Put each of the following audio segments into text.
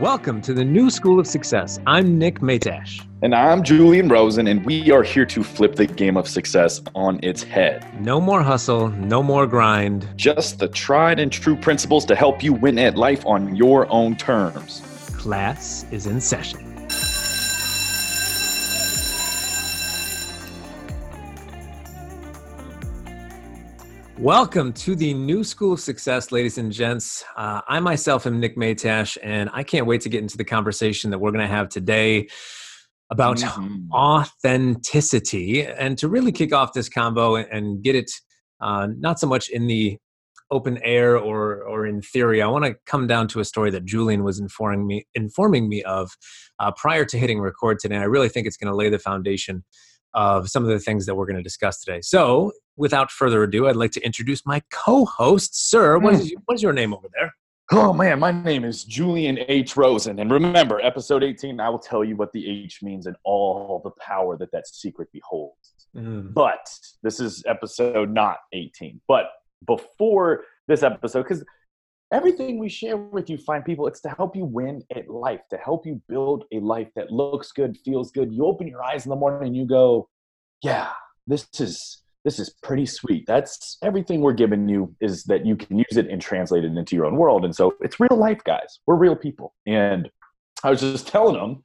Welcome to the New School of Success. I'm Nick Matiash. And I'm Julian Rosen, and we are here to flip the game of success on its head. No more hustle, no more grind. Just the tried and true principles to help you win at life on your own terms. Class is in session. Welcome to the New School of Success, ladies and gents. Uh, I myself am Nick Matiash, and I can't wait to get into the conversation that we're going to have today about mm-hmm. authenticity and to really kick off this combo and get it uh, not so much in the open air or or in theory. I want to come down to a story that Julian was informing me informing me of uh, prior to hitting record today. I really think it's going to lay the foundation of some of the things that we're going to discuss today. So, without further ado, I'd like to introduce my co-host, sir. What is, hmm. what is your name over there? Oh man, my name is Julian H. Rosen, and remember, episode 18, I will tell you what the H means and all the power that that secret beholds. Mm. But this is episode not 18. But before this episode, because everything we share with you fine people it's to help you win at life to help you build a life that looks good feels good you open your eyes in the morning and you go yeah this is this is pretty sweet that's everything we're giving you is that you can use it and translate it into your own world and so it's real life guys we're real people and i was just telling them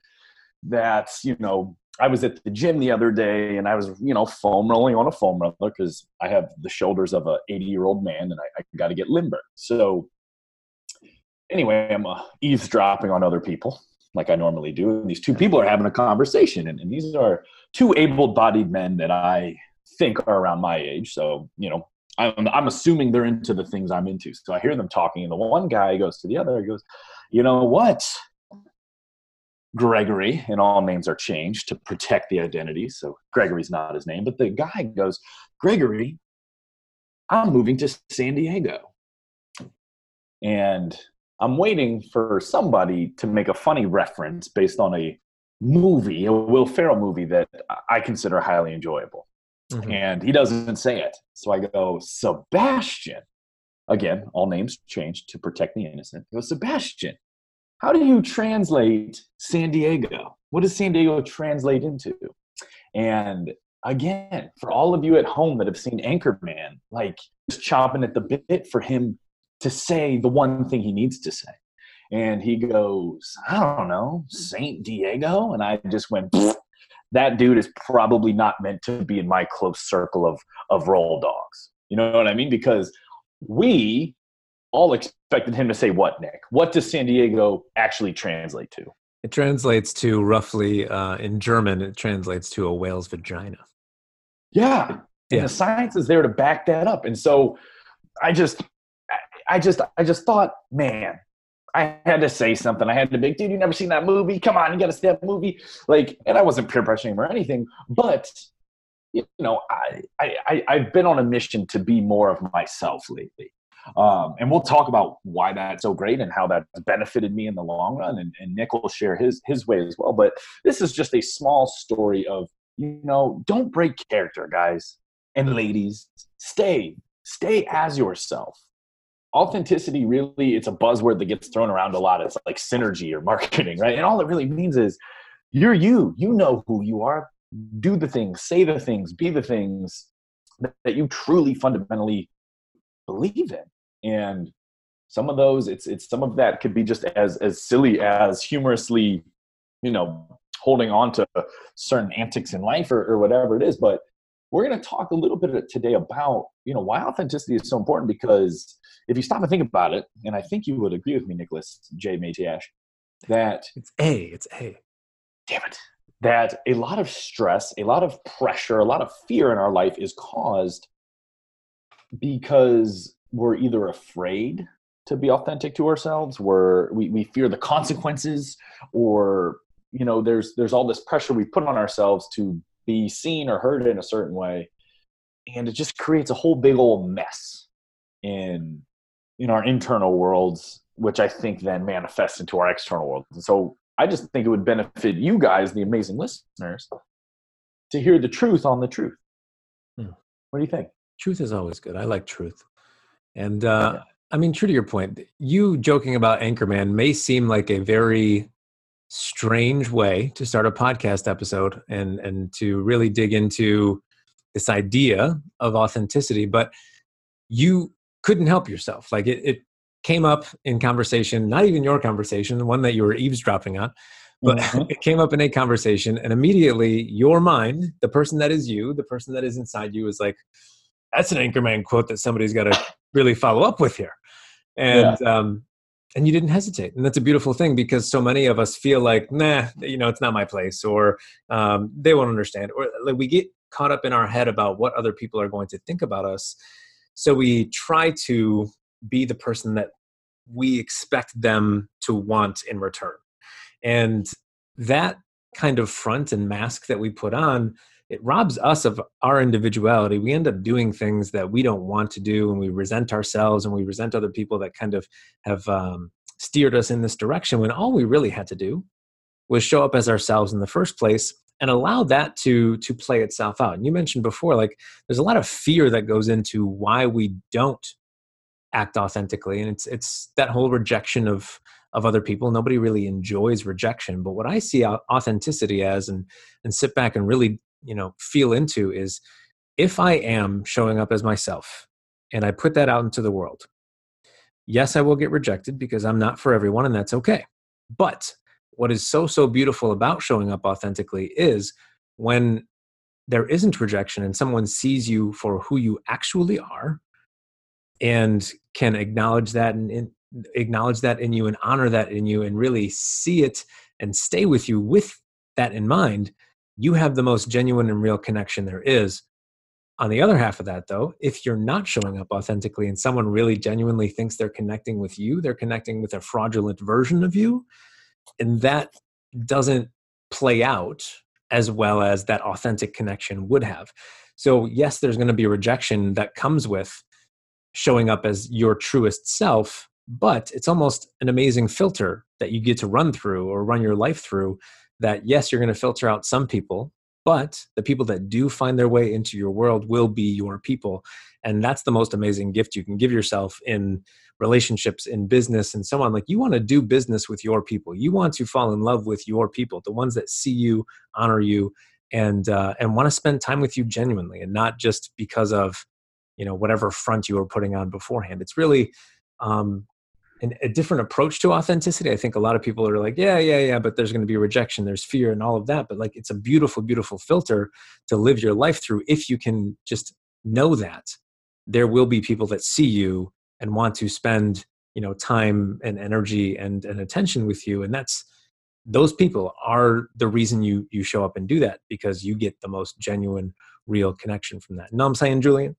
that you know I was at the gym the other day and I was, you know, foam rolling on a foam roller because I have the shoulders of a 80 year old man and I, I got to get limber. So anyway, I'm uh, eavesdropping on other people like I normally do. And these two people are having a conversation, and, and these are two able-bodied men that I think are around my age. So you know, I'm, I'm assuming they're into the things I'm into. So I hear them talking, and the one guy goes to the other, he goes, "You know what?" Gregory, and all names are changed to protect the identity. So Gregory's not his name, but the guy goes, Gregory, I'm moving to San Diego. And I'm waiting for somebody to make a funny reference based on a movie, a Will Ferrell movie that I consider highly enjoyable. Mm-hmm. And he doesn't say it. So I go, Sebastian. Again, all names changed to protect the innocent. Go, Sebastian, how do you translate San Diego? What does San Diego translate into? And again, for all of you at home that have seen Anchorman, like just chopping at the bit for him to say the one thing he needs to say. And he goes, I don't know, Saint Diego? And I just went, that dude is probably not meant to be in my close circle of, of roll dogs. You know what I mean? Because we all expected him to say what, Nick? What does San Diego actually translate to? It translates to roughly, uh, in German, it translates to a whale's vagina. Yeah. And yeah. the science is there to back that up. And so I just, I just I just thought, man, I had to say something. I had to be, dude, you never seen that movie? Come on, you got to see that movie. Like, and I wasn't peer pressuring him or anything, but you know, I, I I've been on a mission to be more of myself lately. Um, and we'll talk about why that's so great and how that's benefited me in the long run. And, and Nick will share his his way as well. But this is just a small story of you know, don't break character, guys and ladies. Stay stay as yourself authenticity really it's a buzzword that gets thrown around a lot. It's like synergy or marketing right? And all it really means is you're you. You know who you are. Do the things say the things be the things that, you truly fundamentally believe in. And some of those it's it's some of that could be just as as silly as humorously you know holding on to certain antics in life or, or whatever it is. But we're going to talk a little bit today about you know why authenticity is so important because if you stop and think about it and i think you would agree with me nicholas j. Matiash that it's a it's a. Damn it. That a lot of stress a lot of pressure a lot of fear in our life is caused because we're either afraid to be authentic to ourselves we're we, we fear the consequences or you know there's there's all this pressure we put on ourselves to be seen or heard in a certain way and it just creates a whole big old mess in in our internal worlds which i think then manifests into our external world. And so i just think it would benefit you guys the amazing listeners to hear the truth on the truth. Hmm. what do you think? Truth is always good. I like truth. And uh, I mean, true to your point, you joking about Anchorman may seem like a very strange way to start a podcast episode and and to really dig into this idea of authenticity, but you couldn't help yourself. Like it, it came up in conversation, not even your conversation, the one that you were eavesdropping on, but mm-hmm. it came up in a conversation, and immediately your mind, the person that is you, the person that is inside you, is like, "That's an Anchorman quote that somebody's got to really follow up with here," and yeah. um, and you didn't hesitate, and that's a beautiful thing because so many of us feel like, "Nah, you know, it's not my place," or um, they won't understand, or like we get caught up in our head about what other people are going to think about us, so we try to be the person that we expect them to want in return. And that kind of front and mask that we put on, it robs us of our individuality. We end up doing things that we don't want to do, and we resent ourselves and we resent other people that kind of have um, steered us in this direction when all we really had to do was show up as ourselves in the first place and allow that to to play itself out. And you mentioned before, like there's a lot of fear that goes into why we don't act authentically, and it's it's that whole rejection of of other people. Nobody really enjoys rejection. But what I see authenticity as and and sit back and really, you know, feel into is if I am showing up as myself and I put that out into the world, yes, I will get rejected because I'm not for everyone and that's okay. But what is so so beautiful about showing up authentically is when there isn't rejection and someone sees you for who you actually are and can acknowledge that and, acknowledge that in you and honor that in you and really see it and stay with you with that in mind, you have the most genuine and real connection there is. On the other half of that, though, if you're not showing up authentically and someone really genuinely thinks they're connecting with you, they're connecting with a fraudulent version of you, and that doesn't play out as well as that authentic connection would have. So, yes, there's going to be rejection that comes with showing up as your truest self, but it's almost an amazing filter that you get to run through or run your life through that yes you're going to filter out some people but the people that do find their way into your world will be your people and that's the most amazing gift you can give yourself in relationships in business and so on. Like you want to do business with your people. You want to fall in love with your people the ones that see you honor you and uh, and want to spend time with you genuinely and not just because of you know whatever front you were putting on beforehand. It's really um, an, a different approach to authenticity. I think a lot of people are like, yeah, yeah, yeah, but there's going to be rejection, there's fear, and all of that. But like, it's a beautiful, beautiful filter to live your life through if you can just know that there will be people that see you and want to spend you know time and energy and, and attention with you and that's those people are the reason you you show up and do that because you get the most genuine real connection from that what i'm saying julian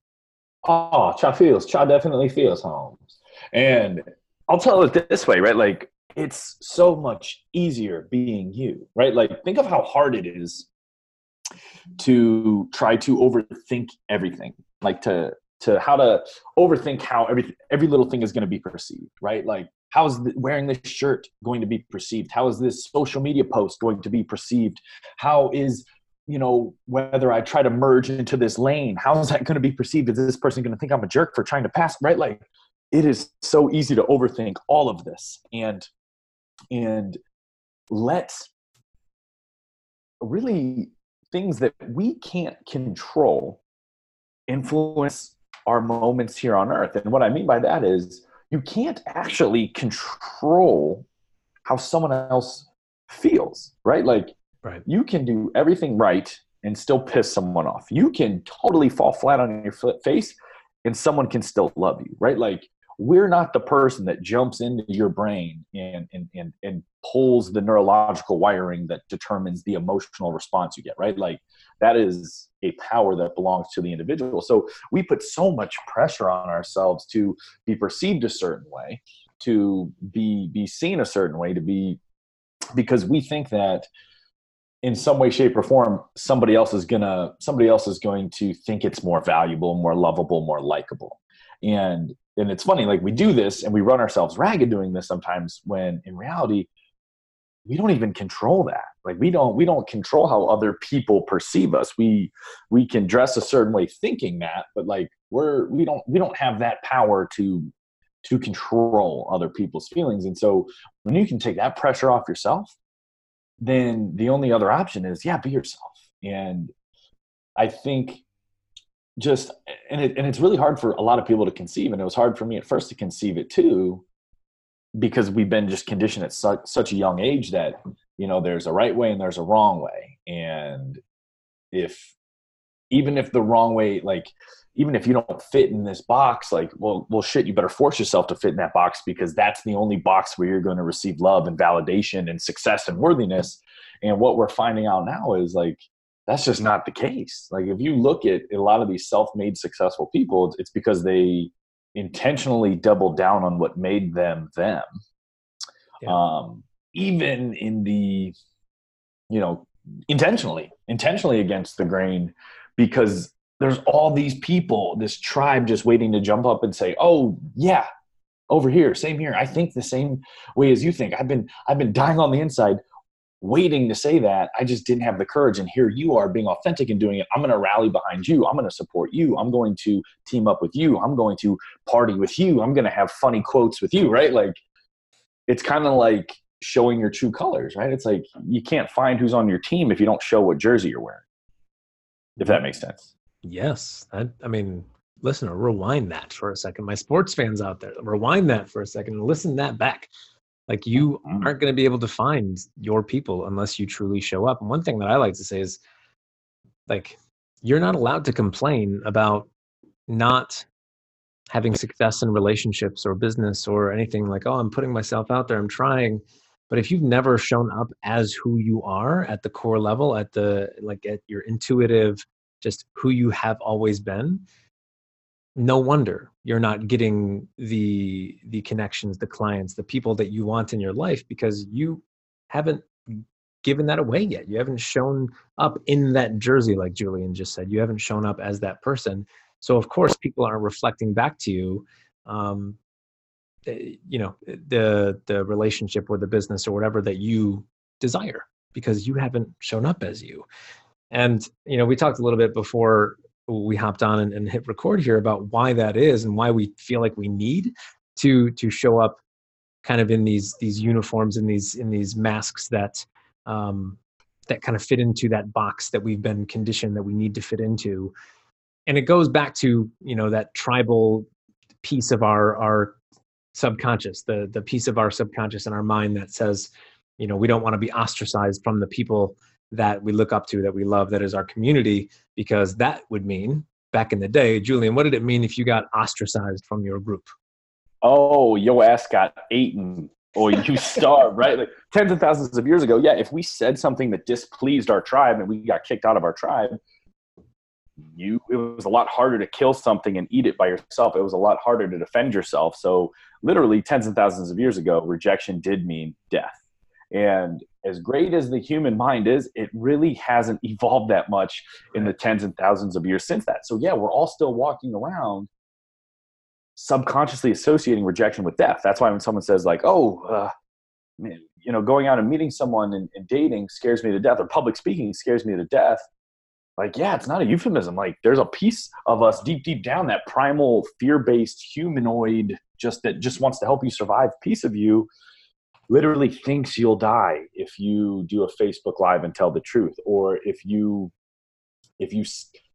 oh cha feels cha definitely feels Holmes and I'll tell it this way, right? Like it's so much easier being you, right? Like think of how hard it is to try to overthink everything, like to to how to overthink how every every little thing is going to be perceived, right? Like how is wearing this shirt going to be perceived? How is this social media post going to be perceived? How is you know whether I try to merge into this lane? How is that going to be perceived? Is this person going to think I'm a jerk for trying to pass? Right? Like it is so easy to overthink all of this and and let really things that we can't control influence our moments here on earth. And what i mean by that is you can't actually control how someone else feels right? Like right. you can do everything right and still piss someone off. You can totally fall flat on your face and someone can still love you right? Like we're not the person that jumps into your brain and, and, and, and pulls the neurological wiring that determines the emotional response you get, right? Like that is a power that belongs to the individual. So we put so much pressure on ourselves to be perceived a certain way, to be, be seen a certain way, to be, because we think that in some way shape or form somebody else is gonna somebody else is going to think it's more valuable more lovable more likable and and it's funny like we do this and we run ourselves ragged doing this sometimes when in reality we don't even control that like we don't we don't control how other people perceive us we we can dress a certain way thinking that but like we're we don't we don't have that power to to control other people's feelings. And so when you can take that pressure off yourself, then the only other option is, yeah, be yourself. And I think just and it, and it's really hard for a lot of people to conceive and it was hard for me at first to conceive it too because we've been just conditioned at such, such a young age that you know there's a right way and there's a wrong way. And if even if the wrong way like even if you don't fit in this box like well well shit you better force yourself to fit in that box because that's the only box where you're going to receive love and validation and success and worthiness. And what we're finding out now is like that's just not the case. Like if you look at a lot of these self-made successful people it's because they intentionally doubled down on what made them them. Yeah. um, even in the you know intentionally intentionally against the grain because there's all these people this tribe just waiting to jump up and say oh yeah over here same here. I think the same way as you think. I've been i've been dying on the inside waiting to say that. I just didn't have the courage. And here you are being authentic and doing it. I'm going to rally behind you. I'm going to support you. I'm going to team up with you. I'm going to party with you. I'm going to have funny quotes with you, right? Like it's kind of like showing your true colors, right? It's like you can't find who's on your team if you don't show what jersey you're wearing. If that makes sense. Yes. I, I mean, listen, rewind that for a second. My sports fans out there, rewind that for a second and listen that back. Like you mm-hmm. aren't going to be able to find your people unless you truly show up. And one thing that I like to say is like you're not allowed to complain about not having success in relationships or business or anything like, oh, I'm putting myself out there, I'm trying. But if you've never shown up as who you are at the core level, at the like at your intuitive, just who you have always been, no wonder you're not getting the the connections the clients the people that you want in your life because you haven't given that away yet. You haven't shown up in that jersey like julian just said. You haven't shown up as that person. So of course people aren't reflecting back to you um, eh, you know the the relationship or the business or whatever that you desire because you haven't shown up as you. And you know we talked a little bit before we hopped on and, and hit record here about why that is and why we feel like we need to to show up kind of in these these uniforms in these in these masks that um, that kind of fit into that box that we've been conditioned that we need to fit into. And it goes back to you know that tribal piece of our our subconscious the the piece of our subconscious and our mind that says you know we don't want to be ostracized from the people that we look up to, that we love, that is our community, because that would mean back in the day, Julian, what did it mean if you got ostracized from your group? Oh, your ass got eaten or you starved, right? Like tens of thousands of years ago, yeah, if we said something that displeased our tribe and we got kicked out of our tribe, you it was a lot harder to kill something and eat it by yourself. It was a lot harder to defend yourself. So literally tens of thousands of years ago, rejection did mean death. And as great as the human mind is, it really hasn't evolved that much in the tens and thousands of years since that. So, yeah, we're all still walking around subconsciously associating rejection with death. That's why when someone says, like, oh, uh, man, you know, going out and meeting someone and, and dating scares me to death, or public speaking scares me to death, like, yeah, it's not a euphemism. Like, there's a piece of us deep, deep down, that primal, fear based humanoid, just that just wants to help you survive piece of you literally thinks you'll die if you do a Facebook live and tell the truth or if you if you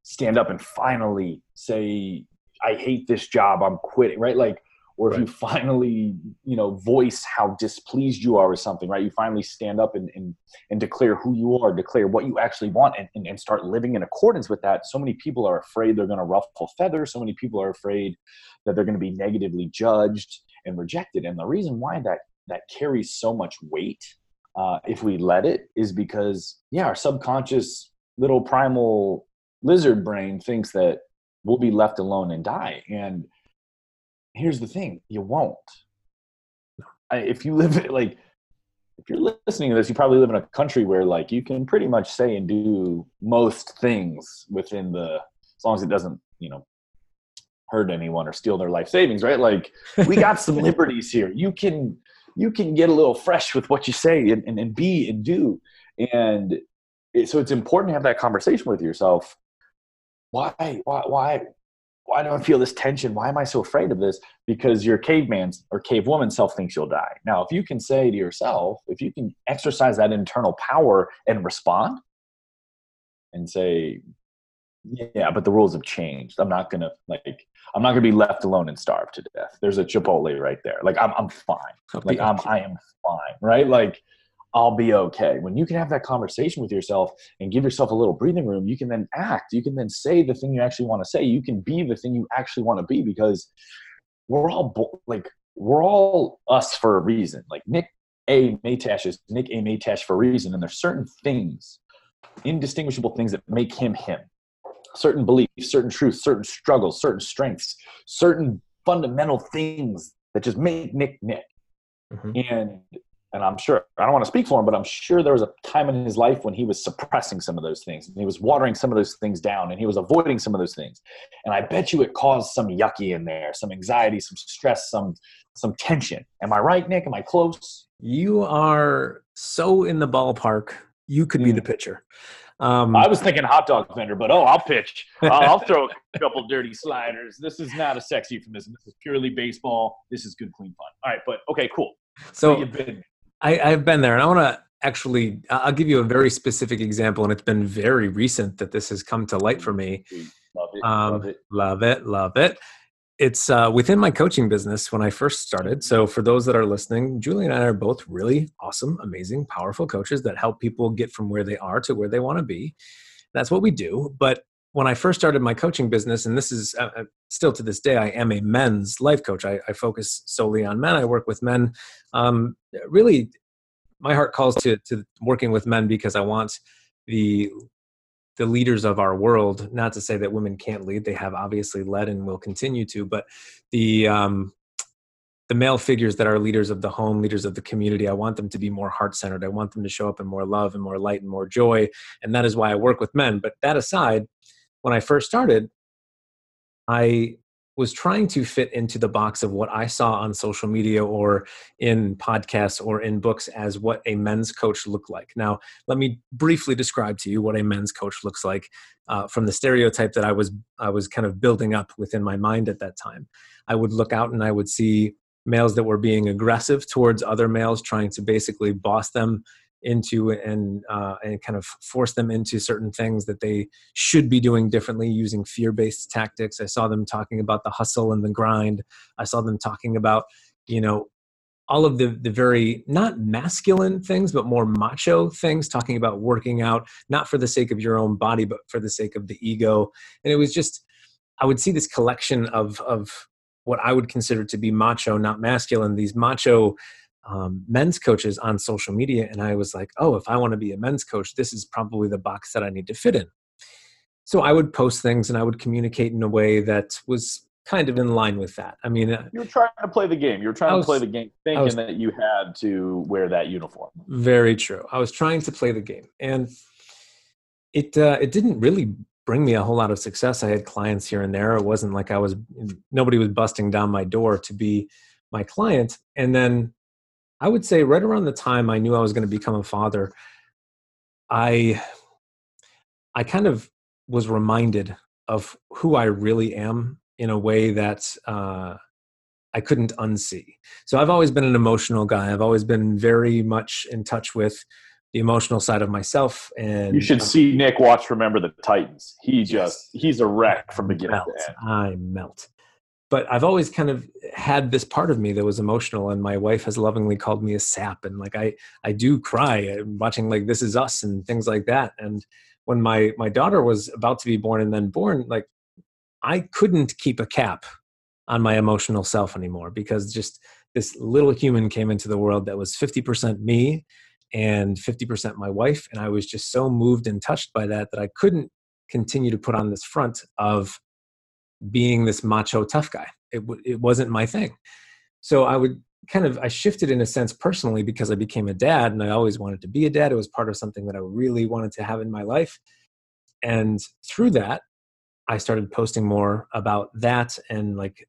stand up and finally say I hate this job, I'm quitting, right? Like or if right. you finally, you know, voice how displeased you are with something, right? You finally stand up and, and, and declare who you are, declare what you actually want, and, and, and start living in accordance with that. So many people are afraid they're going to ruffle feathers. So many people are afraid that they're going to be negatively judged and rejected. And the reason why that that carries so much weight uh, if we let it is because yeah our subconscious little primal lizard brain thinks that we'll be left alone and die. And here's the thing you won't. I, if you live like if you're listening to this you probably live in a country where like you can pretty much say and do most things within the as long as it doesn't you know hurt anyone or steal their life savings right? Like we got some liberties here. You can you can get a little fresh with what you say and, and, and be and do. And it, so it's important to have that conversation with yourself. Why, why, why, why do I feel this tension? Why am I so afraid of this? Because your caveman or cavewoman self thinks you'll die. Now, if you can say to yourself, if you can exercise that internal power and respond and say, yeah, but the rules have changed. I'm not gonna like I'm not gonna be left alone and starve to death. There's a Chipotle right there. Like I'm I'm fine. Like I'm I am fine, right? Like I'll be okay. When you can have that conversation with yourself and give yourself a little breathing room, you can then act. You can then say the thing you actually want to say. You can be the thing you actually want to be because we're all like we're all us for a reason. Like Nick A. Matiash is Nick A. Matiash for a reason, and there's certain things, indistinguishable things that make him him. Certain beliefs, certain truths, certain struggles, certain strengths, certain fundamental things that just make Nick Nick. Mm-hmm. And and I'm sure I don't want to speak for him, but I'm sure there was a time in his life when he was suppressing some of those things and he was watering some of those things down and he was avoiding some of those things. And I bet you it caused some yucky in there, some anxiety, some stress, some some tension. Am I right, Nick? Am I close? You are so in the ballpark. You could be the hmm. pitcher. Um, I was thinking hot dog vendor, but oh, I'll pitch. I'll, I'll throw a couple dirty sliders. This is not a sex euphemism. This is purely baseball. This is good, clean fun. All right, but okay, cool. So, been I, I've been there, and I want to actually. I'll give you a very specific example, and it's been very recent that this has come to light for me. Love it, um, love it, love it, love it. It's uh, within my coaching business when I first started. So, for those that are listening, Julie and I are both really awesome, amazing, powerful coaches that help people get from where they are to where they want to be. That's what we do. But when I first started my coaching business, and this is uh, uh, still to this day, I am a men's life coach. I, I focus solely on men. I work with men. Um, really, my heart calls to to working with men because I want the the leaders of our world. Not to say that women can't lead; they have obviously led and will continue to. But the um, the male figures that are leaders of the home, leaders of the community, I want them to be more heart centered. I want them to show up in more love and more light and more joy. And that is why I work with men. But that aside, when I first started, I was trying to fit into the box of what I saw on social media or in podcasts or in books as what a men's coach looked like. Now, let me briefly describe to you what a men's coach looks like uh, from the stereotype that I was I was kind of building up within my mind at that time. I would look out and I would see males that were being aggressive towards other males, trying to basically boss them into and uh, and kind of force them into certain things that they should be doing differently using fear-based tactics. I saw them talking about the hustle and the grind. I saw them talking about you know all of the the very not masculine things but more macho things talking about working out not for the sake of your own body but for the sake of the ego and it was just i would see this collection of of what i would consider to be macho not masculine these macho um, men's coaches on social media and i was like oh if i want to be a men's coach this is probably the box that i need to fit in. So i would post things and i would communicate in a way that was kind of in line with that. I mean uh, you were trying to play the game. You were trying was, to play the game thinking was, that you had to wear that uniform. Very true. I was trying to play the game and it uh, it didn't really bring me a whole lot of success. I had clients here and there. It wasn't like i was nobody was busting down my door to be my client and then I would say right around the time I knew I was going to become a father, I I kind of was reminded of who I really am in a way that uh, I couldn't unsee. So I've always been an emotional guy. I've always been very much in touch with the emotional side of myself. And you should uh, see Nick watch Remember the Titans. He just he's a wreck from beginning to end. I melt but I've always kind of had this part of me that was emotional, and my wife has lovingly called me a sap, and like I I do cry uh, watching like This Is Us and things like that. And when my my daughter was about to be born and then born, like I couldn't keep a cap on my emotional self anymore because just this little human came into the world that was 50% me and 50% my wife and i was just so moved and touched by that that i couldn't continue to put on this front of being this macho tough guy. It, it wasn't my thing. So I would kind of, I shifted in a sense personally because I became a dad and I always wanted to be a dad. It was part of something that I really wanted to have in my life. And through that, I started posting more about that and like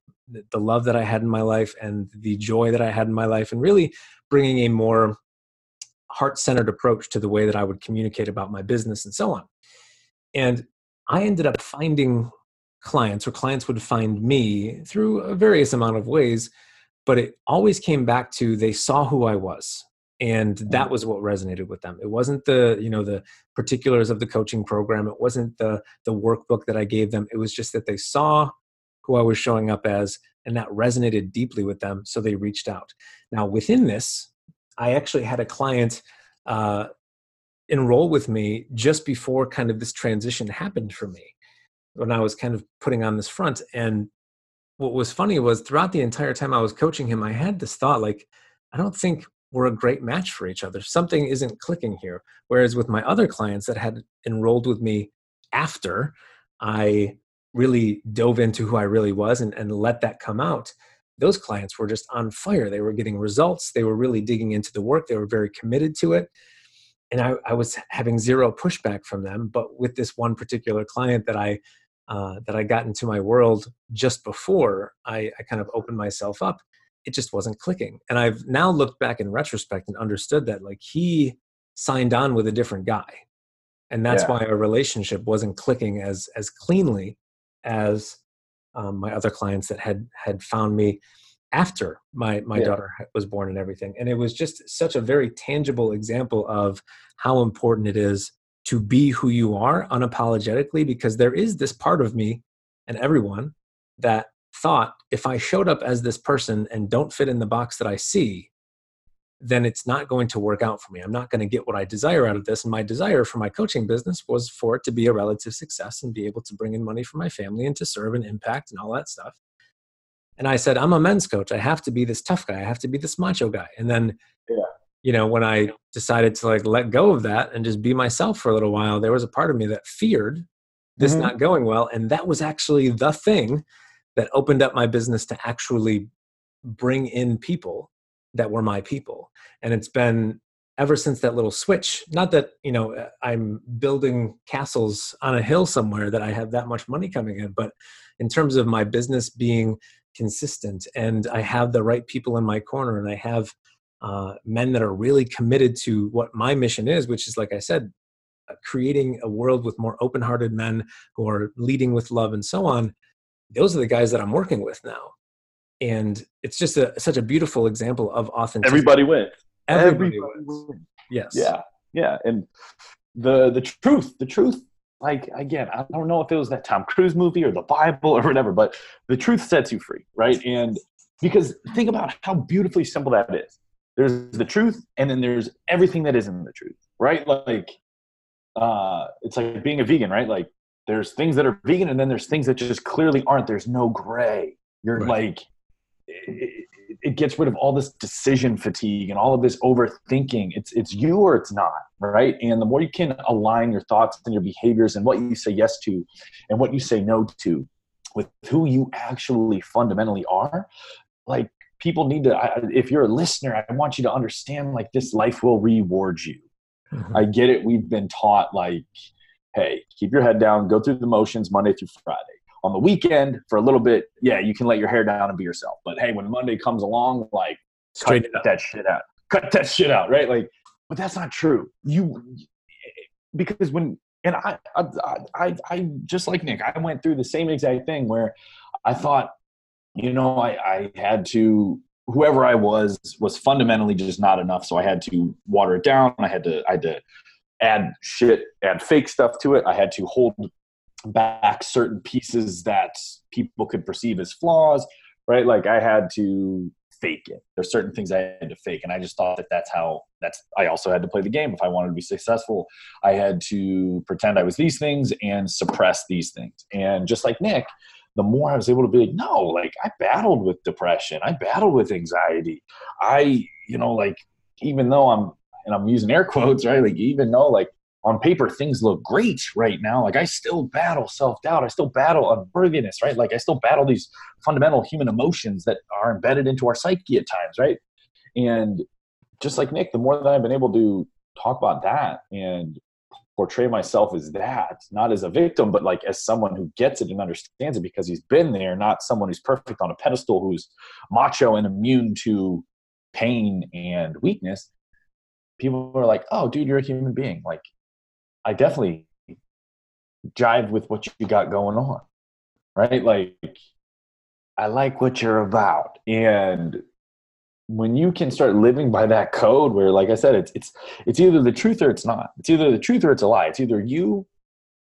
the love that I had in my life and the joy that I had in my life and really bringing a more heart centered approach to the way that I would communicate about my business and so on. And I ended up finding clients or clients would find me through a various amount of ways but it always came back to they saw who i was and that mm. was what resonated with them. It wasn't the you know the particulars of the coaching program. It wasn't the the workbook that i gave them. It was just that they saw who i was showing up as and that resonated deeply with them so they reached out. Now within this i actually had a client uh, enroll with me just before kind of this transition happened for me when i was kind of putting on this front and what was funny was throughout the entire time i was coaching him i had this thought like i don't think we're a great match for each other. Something isn't clicking here. Whereas with my other clients that had enrolled with me after I really dove into who I really was and, and let that come out, those clients were just on fire. They were getting results. They were really digging into the work. They were very committed to it. And I, I was having zero pushback from them. But with this one particular client that I uh, that I got into my world just before I, I kind of opened myself up, it just wasn't clicking. And I've now looked back in retrospect and understood that like he signed on with a different guy. And that's yeah. why our relationship wasn't clicking as as cleanly as um, my other clients that had had found me after my my yeah. daughter was born and everything. And it was just such a very tangible example of how important it is to be who you are unapologetically because there is this part of me and everyone that thought if I showed up as this person and don't fit in the box that I see, then it's not going to work out for me. I'm not going to get what I desire out of this. And my desire for my coaching business was for it to be a relative success and be able to bring in money for my family and to serve and impact and all that stuff. And I said, I'm a men's coach. I have to be this tough guy. I have to be this macho guy. And then, yeah. you know, when I decided to like let go of that and just be myself for a little while, there was a part of me that feared this mm-hmm. not going well. And that was actually the thing that opened up my business to actually bring in people that were my people and it's been ever since that little switch not that you know uh, i'm building castles on a hill somewhere that i have that much money coming in but in terms of my business being consistent and i have the right people in my corner and i have uh, men that are really committed to what my mission is which is like i said uh, creating a world with more open-hearted men who are leading with love and so on those are the guys that I'm working with now. And it's just a, such a beautiful example of authenticity. Everybody wins. Everybody, Everybody wins. wins. Yes. Yeah. Yeah. And the the truth, the truth, like again, I don't know if it was that Tom Cruise movie or the Bible or whatever, but the truth sets you free, right? And because think about how beautifully simple that is. There's the truth, and then there's everything that isn't the truth, right? Like, uh, it's like being a vegan, right? Like, there's things that are vegan and then there's things that just clearly aren't there's no gray you're right. like it, gets rid of all this decision fatigue and all of this overthinking it's it's you or it's not right and the more you can align your thoughts and your behaviors and what you say yes to and what you say no to with who you actually fundamentally are like people need to I, if you're a listener i want you to understand like this life will reward you mm-hmm. i get it we've been taught like hey, keep your head down, go through the motions Monday through Friday. On the weekend, for a little bit, yeah, you can let your hair down and be yourself. But hey, when Monday comes along, like, Straight cut that shit out. Cut that shit out, right? Like, but that's not true. You, because when, and I, I, I, I just like Nick, I went through the same exact thing where I thought, you know, I, I had to whoever I was was fundamentally just not enough. So I had to water it down. I had to I had to add shit, add fake stuff to it. I had to hold back certain pieces that people could perceive as flaws, right? Like I had to fake it. There's certain things I had to fake, and I just thought that that's how. That's I also had to play the game if I wanted to be successful. I had to pretend I was these things and suppress these things. And just like Nick, the more I was able to be like, no, like I battled with depression, I battled with anxiety. I, you know, like even though I'm and I'm using air quotes, right? Like even though like on paper things look great right now, like I still battle self-doubt. I still battle unworthiness, right? Like I still battle these fundamental human emotions that are embedded into our psyche at times, right? And just like Nick, the more that I've been able to talk about that and portray myself as that, not as a victim, but like as someone who gets it and understands it because he's been there, not someone who's perfect on a pedestal, who's macho and immune to pain and weakness people are like, "Oh, dude, you're a human being." Like, I definitely jive with what you got going on, right? Like, I like what you're about. And when you can start living by that code where like i said it's it's it's either the truth or it's not. It's either the truth or it's a lie. It's either you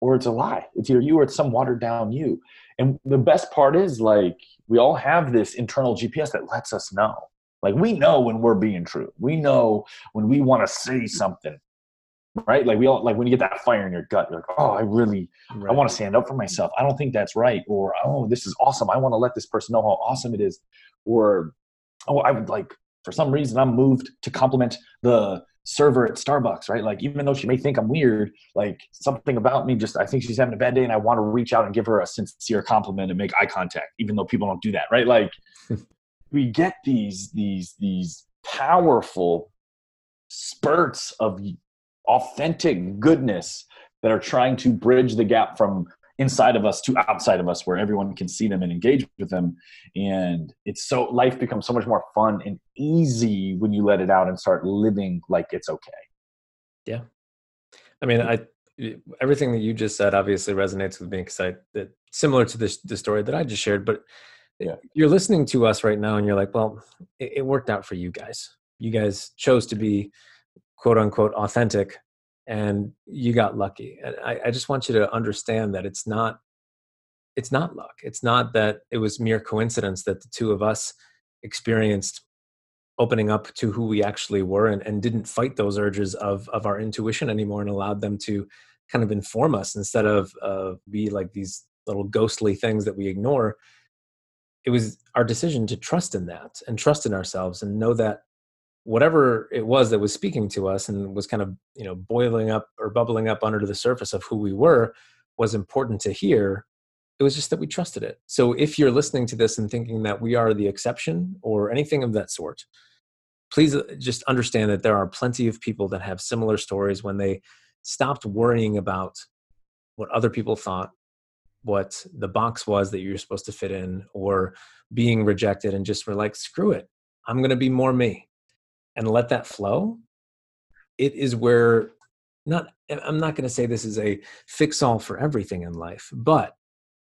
or it's a lie. It's either you or it's some watered down you. And the best part is like we all have this internal gps that lets us know. Like we know when we're being true. We know when we want to say something right like we all like when you get that fire in your gut you're like oh i really right. i want to stand up for myself i don't think that's right or oh this is awesome i want to let this person know how awesome it is or oh, I would like for some reason I'm moved to compliment the server at Starbucks, right? Like even though she may think I'm weird, like something about me just I think she's having a bad day and I want to reach out and give her a sincere compliment and make eye contact, even though people don't do that, right? Like we get these these these powerful spurts of authentic goodness that are trying to bridge the gap from inside of us to outside of us where everyone can see them and engage with them. And it's so life becomes so much more fun and easy when you let it out and start living like it's okay. Yeah. I mean i everything that you just said obviously resonates with me because i that similar to this the story that i just shared but yeah. you're listening to us right now and you're like well it, it worked out for you guys. You guys chose to be quote unquote authentic and you got lucky. And I, I just want you to understand that it's not it's not luck. It's not that it was mere coincidence that the two of us experienced opening up to who we actually were and, and didn't fight those urges of of our intuition anymore and allowed them to kind of inform us instead of uh, be like these little ghostly things that we ignore it was our decision to trust in that and trust in ourselves and know that whatever it was that was speaking to us and was kind of you know boiling up or bubbling up under the surface of who we were was important to hear it was just that we trusted it. So if you're listening to this and thinking that we are the exception or anything of that sort please uh, just understand that there are plenty of people that have similar stories when they stopped worrying about what other people thought what the box was that you're supposed to fit in or being rejected and just were like screw it. I'm going to be more me and let that flow, it is where not I'm not going to say this is a fix all for everything in life, but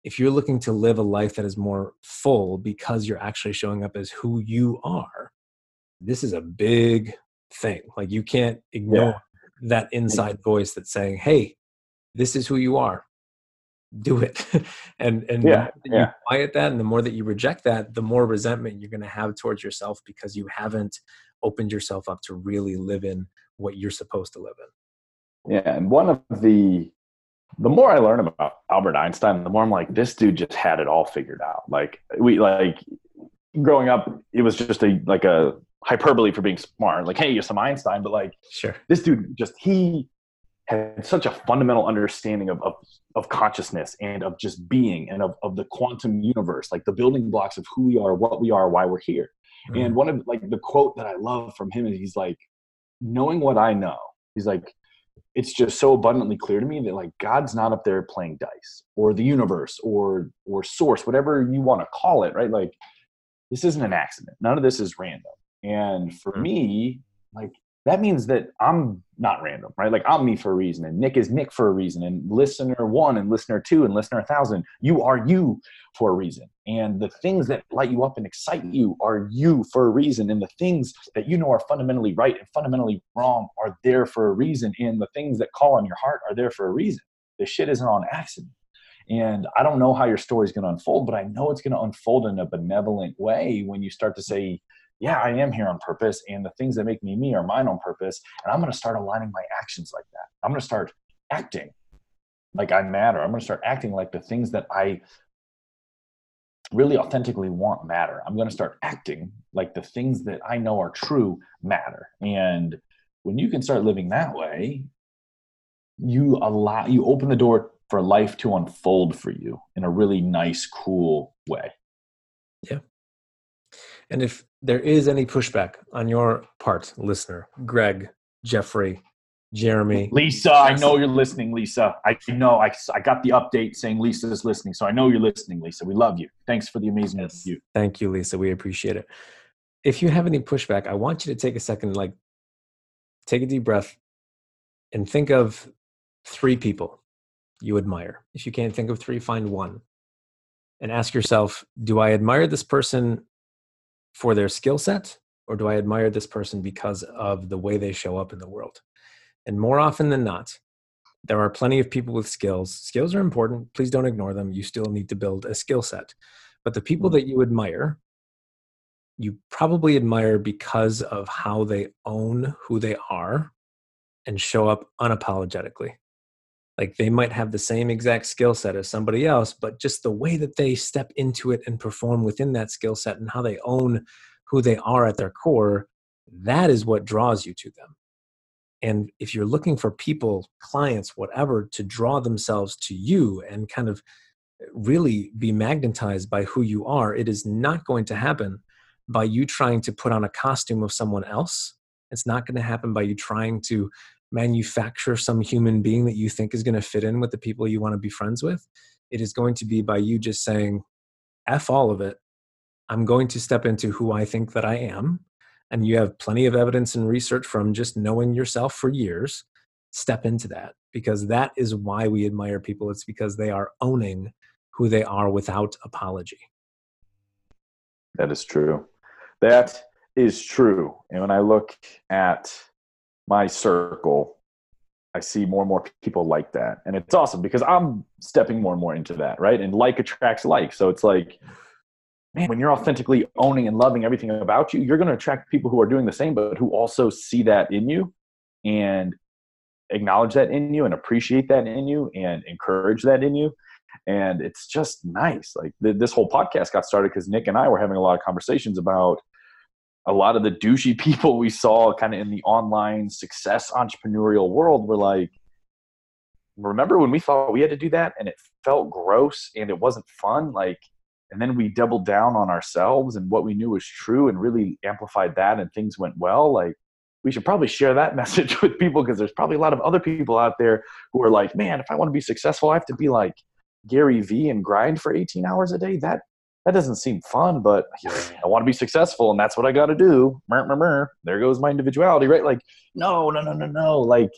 if you're looking to live a life that is more full because you're actually showing up as who you are, this is a big thing. Like you can't ignore yeah. that inside voice that's saying, "Hey, this is who you are. Do it." and and yeah, yeah. you quiet that, and the more that you reject that, the more resentment you're going to have towards yourself because you haven't opened yourself up to really live in what you're supposed to live in. Yeah, and one of the the more I learn about Albert Einstein, the more I'm like, this dude just had it all figured out. Like we like growing up, it was just a like a hyperbole for being smart. Like, hey, you're some Einstein, but like, sure, this dude just he had such a fundamental understanding of, of, of consciousness and of just being and of, of the quantum universe, like the building blocks of who we are, what we are, why we're here. Mm-hmm. And one of like the quote that I love from him is he's like, knowing what I know, he's like, it's just so abundantly clear to me that like God's not up there playing dice or the universe or or source, whatever you want to call it, right? Like this isn't an accident. None of this is random. And for mm-hmm. me, like that means that I'm not random, right? Like I'm me for a reason, and Nick is Nick for a reason, and listener one and listener two and listener a thousand. You are you for a reason. And the things that light you up and excite you are you for a reason. And the things that you know are fundamentally right and fundamentally wrong are there for a reason. And the things that call on your heart are there for a reason. This shit isn't on accident. And I don't know how your story is going to unfold, but I know it's going to unfold in a benevolent way when you start to say, yeah, I am here on purpose, and the things that make me me are mine on purpose, and I'm going to start aligning my actions like that. I'm going to start acting like I matter. I'm going to start acting like the things that I really authentically want matter. I'm going to start acting like the things that I know are true matter. And when you can start living that way, you allow you open the door for life to unfold for you in a really nice, cool way. Yeah. And if there is any pushback on your part, listener, Greg, Jeffrey, Jeremy, Lisa, I know you're listening, Lisa. I know I, I got the update saying Lisa is listening, so I know you're listening, Lisa. We love you. Thanks for the amazing yes. review. Thank you, Lisa. We appreciate it. If you have any pushback, I want you to take a second, like take a deep breath, and think of three people you admire. If you can't think of three, find one and ask yourself do I admire this person for their skill set or do I admire this person because of the way they show up in the world? And more often than not, there are plenty of people with skills. Skills are important. Please don't ignore them. You still need to build a skill set. But the people mm. that you admire, you probably admire because of how they own who they are and show up unapologetically. Like they might have the same exact skill set as somebody else, but just the way that they step into it and perform within that skill set and how they own who they are at their core, that is what draws you to them. And if you're looking for people, clients, whatever, to draw themselves to you and kind of really be magnetized by who you are, it is not going to happen by you trying to put on a costume of someone else. It's not going to happen by you trying to manufacture some human being that you think is going to fit in with the people you want to be friends with. It is going to be by you just saying, F all of it. I'm going to step into who I think that I am. And you have plenty of evidence and research from just knowing yourself for years. Step into that because that is why we admire people. It's because they are owning who they are without apology. That is true. That is true. And when I look at my circle, I see more and more people like that. And it's awesome because I'm stepping more and more into that, right? And like attracts like. So it's like, man, when you're authentically owning and loving everything about you, you're going to attract people who are doing the same, but who also see that in you and acknowledge that in you and appreciate that in you and encourage that in you. And it's just nice. Like this whole podcast got started because Nick and I were having a lot of conversations about a lot of the douchey people we saw kind of in the online success entrepreneurial world were like, remember when we thought we had to do that and it felt gross and it wasn't fun? Like, and then we doubled down on ourselves and what we knew was true and really amplified that and things went well. Like, we should probably share that message with people because there's probably a lot of other people out there who are like, man, if I want to be successful, I have to be like Gary Vee and grind for 18 hours a day. That that doesn't seem fun, but I want to be successful and that's what I got to do. There goes my individuality, right? Like, no, no, no, no, no. Like,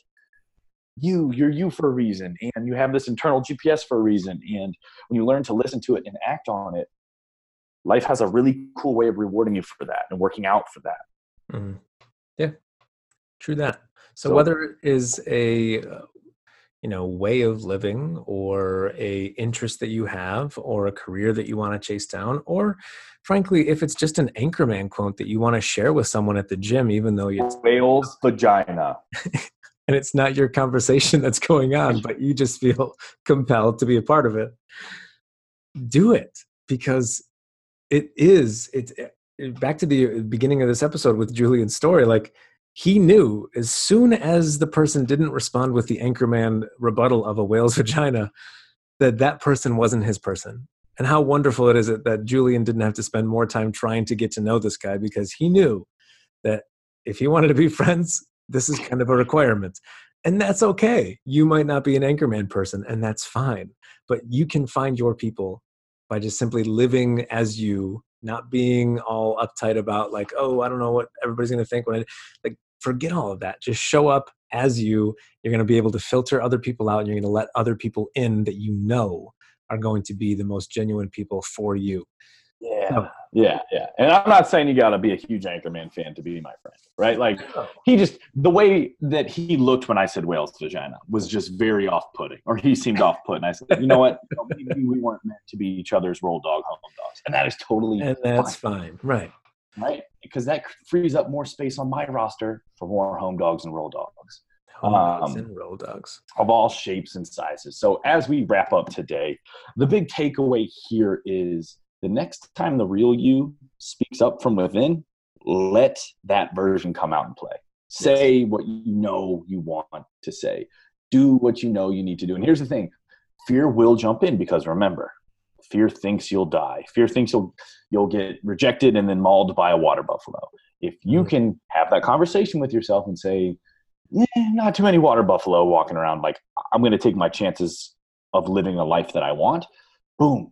you, you're you for a reason, and you have this internal GPS for a reason. And when you learn to listen to it and act on it, life has a really cool way of rewarding you for that and working out for that. Mm-hmm. Yeah, true that. So, so whether it is a uh, you know way of living or a interest that you have or a career that you want to chase down or frankly if it's just an anchorman quote that you want to share with someone at the gym even though it's whale's vagina. And it's not your conversation that's going on but you just feel compelled to be a part of it. Do it because it is it's it, back to the beginning of this episode with julian's story like he knew as soon as the person didn't respond with the anchorman rebuttal of a whale's vagina that that person wasn't his person. And how wonderful it is that julian didn't have to spend more time trying to get to know this guy because he knew that if he wanted to be friends this is kind of a requirement. And that's okay. You might not be an anchorman person and that's fine. But you can find your people by just simply living as you not being all uptight about like oh i don't know what everybody's going to think when I, like forget all of that. Just show up as you. You're going to be able to filter other people out and you're going to let other people in that you know are going to be the most genuine people for you yeah, yeah, yeah. And I'm not saying you got to be a huge Anchorman fan to be my friend, right? Like he just the way that he looked when I said whale's vagina was just very off-putting, or he seemed off-putting. I said, you know what? maybe we weren't meant to be each other's roll dog home dogs, and that is totally and that's fine, fine. right? Right, because that frees up more space on my roster for more home dogs and roll dogs. Home dogs um, and roll dogs of all shapes and sizes. So as we wrap up today, the big takeaway here is the next time the real you speaks up from within, let that version come out and play. Say yes. what you know you want to say. Do what you know you need to do. And here's the thing fear will jump in because remember, fear thinks you'll die. Fear thinks you'll you'll get rejected and then mauled by a water buffalo. If you mm-hmm. can have that conversation with yourself and say, eh, not too many water buffalo walking around, like I'm going to take my chances of living a life that I want. Boom,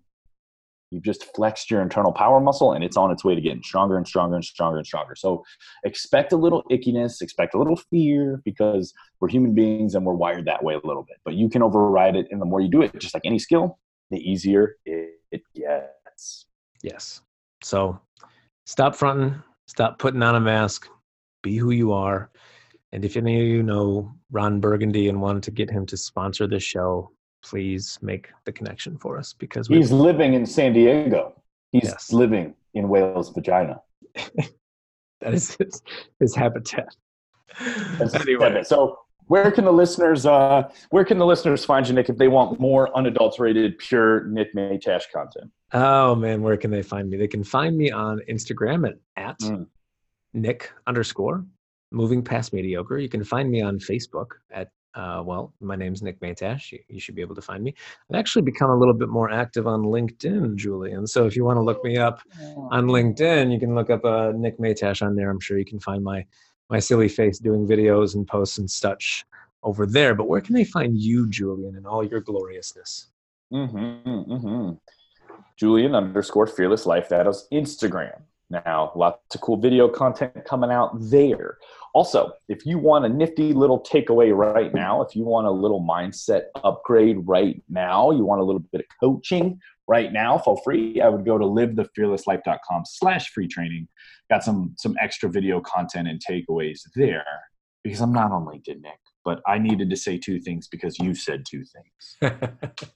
You've just flexed your internal power muscle and it's on its way to getting stronger and stronger and stronger and stronger. So expect a little ickiness, expect a little fear because we're human beings and we're wired that way a little bit. But you can override it. And the more you do it, just like any skill, the easier it gets. Yes. So stop fronting, stop putting on a mask, be who you are. And if any of you know Ron Burgundy and wanted to get him to sponsor this show, please make the connection for us because he's living in San Diego. He's yes. living in whale's vagina. that is his, his habitat. anyway, so where can the listeners uh, where can the listeners find you, Nick, if they want more unadulterated, pure Nick Matiash content? Oh man, where can they find me? They can find me on Instagram at, at mm. Nick underscore moving past mediocre. You can find me on Facebook at uh, well, my name's Nick Matiash. You, you, should be able to find me. I've actually become a little bit more active on LinkedIn, Julian. So if you want to look me up on LinkedIn, you can look up uh, Nick Matiash on there. I'm sure you can find my my silly face doing videos and posts and such over there. But where can they find you, Julian, in all your gloriousness? Mm-hmm, mm-hmm. Julian underscore fearless life. That is Instagram. Now, lots of cool video content coming out there. Also, if you want a nifty little takeaway right now, if you want a little mindset upgrade right now, you want a little bit of coaching right now for free, I would go to livethefearlesslife.com slash free training. Got some some extra video content and takeaways there because I'm not on LinkedIn, Nick, but I needed to say two things because you said two things.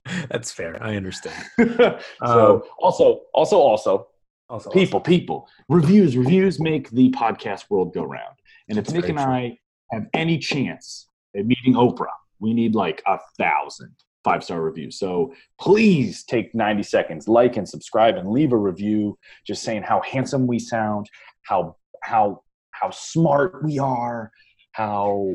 That's fair. I understand. so um, also, also, also, also, people, people, reviews, reviews make the podcast world go round. And if That's Nick and true. I have any chance at meeting Oprah, we need like a thousand five star reviews. So please take 90 seconds, like and subscribe, and leave a review just saying how handsome we sound, how how how smart we are, how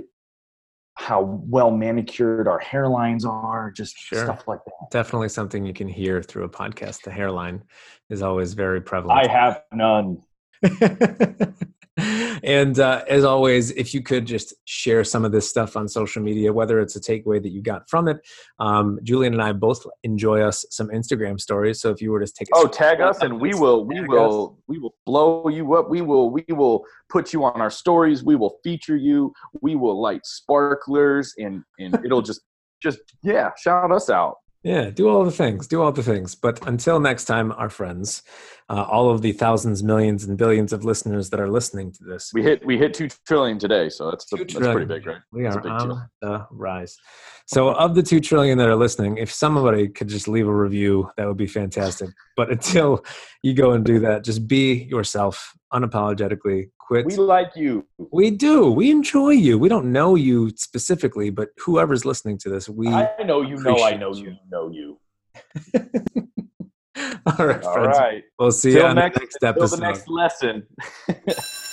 how well manicured our hairlines are, just sure. stuff like that. Definitely something you can hear through a podcast. The hairline is always very prevalent. I have none. and uh, as always, if you could just share some of this stuff on social media, whether it's a takeaway that you got from it. Um, Julian and I both enjoy us some Instagram stories. So if you were to take oh tag us and we will we will us. we will blow you up. We will we will put you on our stories. We will feature you. We will light sparklers and and it'll just just yeah shout us out. Yeah, do all the things, do all the things. But until next time, our friends, uh, all of the thousands, millions, and billions of listeners that are listening to this, we hit we hit two trillion today, so that's, that's pretty big, right? We are on deal. the rise. So, of the two trillion that are listening, if somebody could just leave a review, that would be fantastic. But until you go and do that, just be yourself unapologetically quit. We like you. We do. We enjoy you. We don't know you specifically, but whoever's listening to this, we I know you know I know you know you. All right, All friends. right. We'll see till you on next, the next episode. the next lesson.